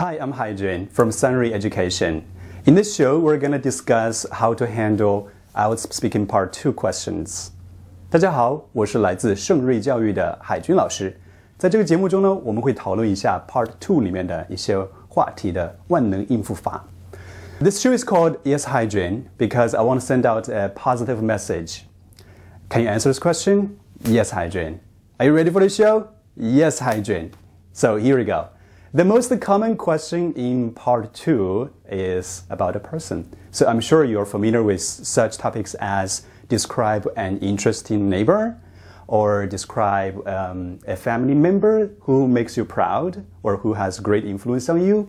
Hi, I'm Haijun from Sunray Education. In this show, we're going to discuss how to handle IELTS Speaking Part 2 questions. 大家好，我是来自盛瑞教育的海军老师。在这个节目中呢，我们会讨论一下 Part 2里面的一些话题的万能应付法。This show is called Yes Hygiene because I want to send out a positive message. Can you answer this question? Yes, Hygiene. Are you ready for the show? Yes, Hygiene. So here we go. The most common question in part two is about a person. So I'm sure you're familiar with such topics as describe an interesting neighbor or describe um, a family member who makes you proud or who has great influence on you.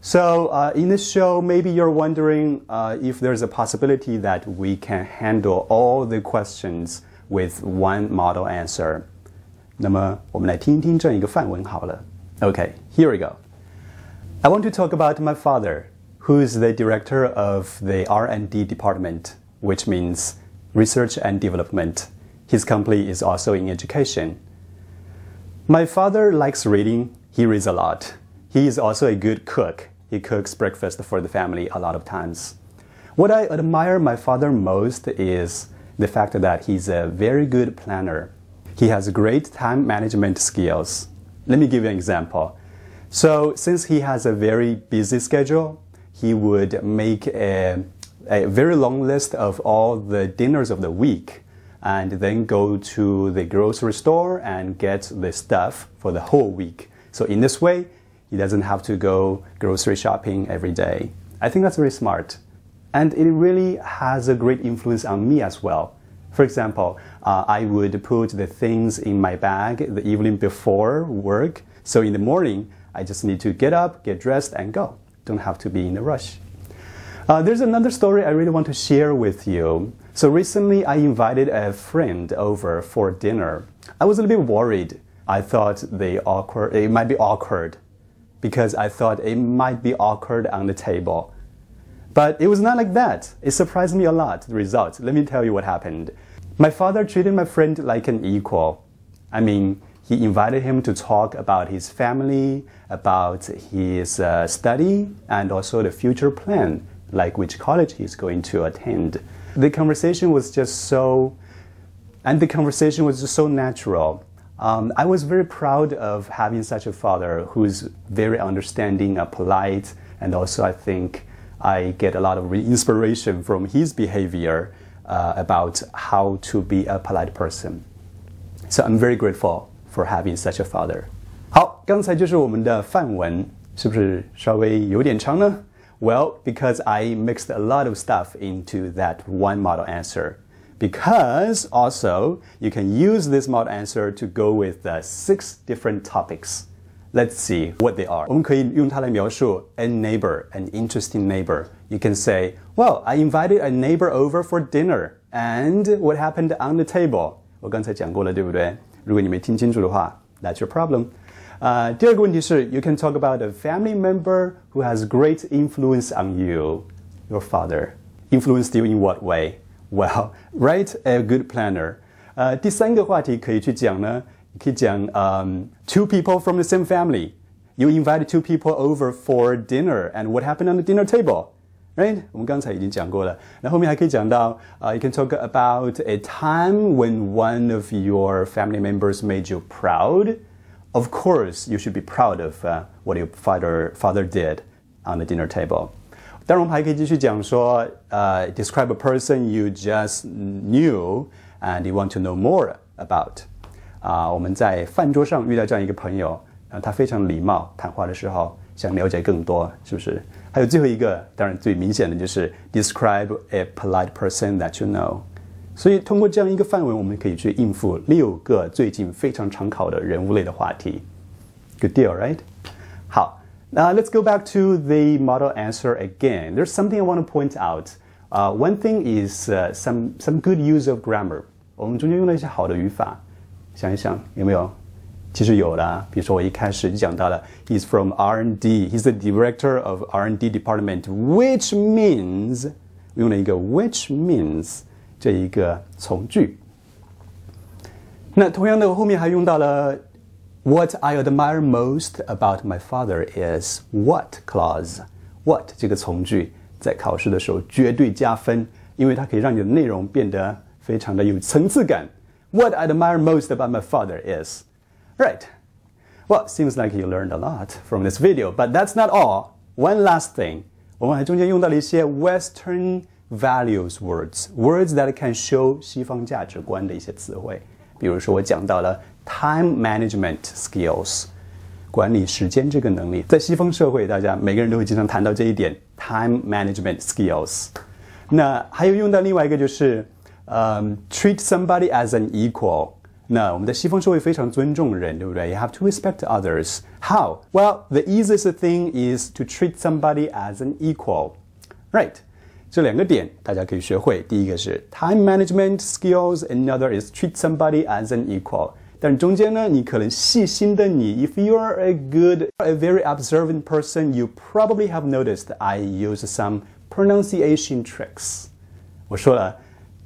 So uh, in this show, maybe you're wondering uh, if there's a possibility that we can handle all the questions with one model answer. 那么我们来听一听这样一个范文好了。 Okay, here we go. I want to talk about my father, who is the director of the R&D department, which means research and development. His company is also in education. My father likes reading. He reads a lot. He is also a good cook. He cooks breakfast for the family a lot of times. What I admire my father most is the fact that he's a very good planner. He has great time management skills. Let me give you an example. So, since he has a very busy schedule, he would make a, a very long list of all the dinners of the week and then go to the grocery store and get the stuff for the whole week. So, in this way, he doesn't have to go grocery shopping every day. I think that's very smart. And it really has a great influence on me as well. For example, uh, I would put the things in my bag the evening before work. So in the morning, I just need to get up, get dressed, and go. Don't have to be in a rush. Uh, there's another story I really want to share with you. So recently, I invited a friend over for dinner. I was a little bit worried. I thought they awkward, it might be awkward because I thought it might be awkward on the table. But it was not like that. It surprised me a lot, the result. Let me tell you what happened. My father treated my friend like an equal. I mean, he invited him to talk about his family, about his uh, study, and also the future plan, like which college he's going to attend. The conversation was just so, and the conversation was just so natural. Um, I was very proud of having such a father who's very understanding, uh, polite, and also I think I get a lot of inspiration from his behavior uh, about how to be a polite person. So I'm very grateful for having such a father. 好，刚才就是我们的范文，是不是稍微有点长呢？Well, because I mixed a lot of stuff into that one model answer. Because also you can use this model answer to go with the six different topics. Let's see what they are. 我们可以用它来描述 a neighbor, an interesting neighbor. You can say, Well, I invited a neighbor over for dinner, and what happened on the table? 我刚才讲过了，对不对？如果你没听清楚的话，That's your problem. Uh, 呃，第二个问题是，You can talk about a family member who has great influence on you. Your father influenced you in what way? Well, right a good planner. Uh, 呃，第三个话题可以去讲呢。可以讲，um, two people from the same family. You invited two people over for dinner, and what happened on the dinner table? Right? 我们刚才已经讲过了。那后面还可以讲到，呃、uh,，you can talk about a time when one of your family members made you proud. Of course, you should be proud of uh, what your father father did on the dinner table. 当然，我们还可以继续讲说，呃、uh,，describe a person you just knew and you want to know more about. 啊，我们在饭桌上遇到这样一个朋友，啊，他非常礼貌，谈话的时候想了解更多，是不是？还有最后一个，当然最明显的就是 describe a polite person that you know。所以通过这样一个范文，我们可以去应付六个最近非常常考的人物类的话题。Good deal, right？好，那 let's go back to the model answer again. There's something I want to point out. Uh, one thing is uh, some some good use of grammar. 我们中间用了一些好的语法。 想一想有没有？其实有啦，比如说我一开始就讲到了，He's from R&D，He's the director of R&D department，which means 用了一个 which means 这一个从句。那同样的后面还用到了 What I admire most about my father is what clause. What 这个从句在考试的时候绝对加分，因为它可以让你的内容变得非常的有层次感。 What I admire most about my father is, right? Well, seems like you learned a lot from this video, but that's not all. One last thing，我们还中间用到了一些 Western values words, words that can show 西方价值观的一些词汇。比如说，我讲到了 time management skills，管理时间这个能力，在西方社会，大家每个人都会经常谈到这一点 time management skills。那还有用到另外一个就是 嗯、um,，treat somebody as an equal。那我们的西方社会非常尊重人，对不对？You have to respect others. How? Well, the easiest thing is to treat somebody as an equal. Right? 这两个点大家可以学会。第一个是 time management skills，another is treat somebody as an equal。但中间呢，你可能细心的你，if you are a good, a very observant person, you probably have noticed I use some pronunciation tricks。我说了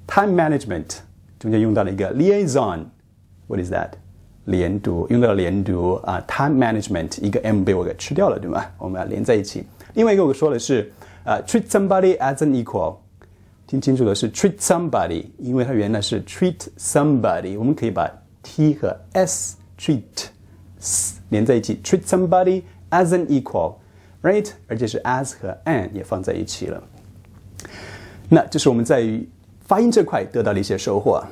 ，time management 中间用到了一个 liaison，what is that？连读用到了连读啊，time management 一个 m 被我给吃掉了，对吗？我们要连在一起。另外一个我说的是，呃，treat somebody as an equal，听清楚的是 treat somebody，因为它原来是 treat somebody，我们可以把 t 和 s treat 连在一起，treat somebody as an equal，right？而且是 as 和 an 也放在一起了。那这是我们在于 发音这块得到了一些收获。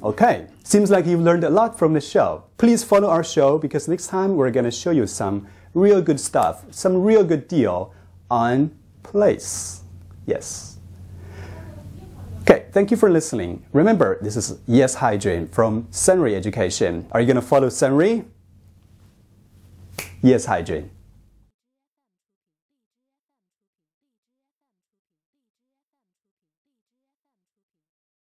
Okay, seems like you've learned a lot from the show. Please follow our show because next time we're going to show you some real good stuff, some real good deal on place. Yes. Okay, thank you for listening. Remember, this is Yes Haijun from Senri Education. Are you going to follow Senri? Yes Haijun.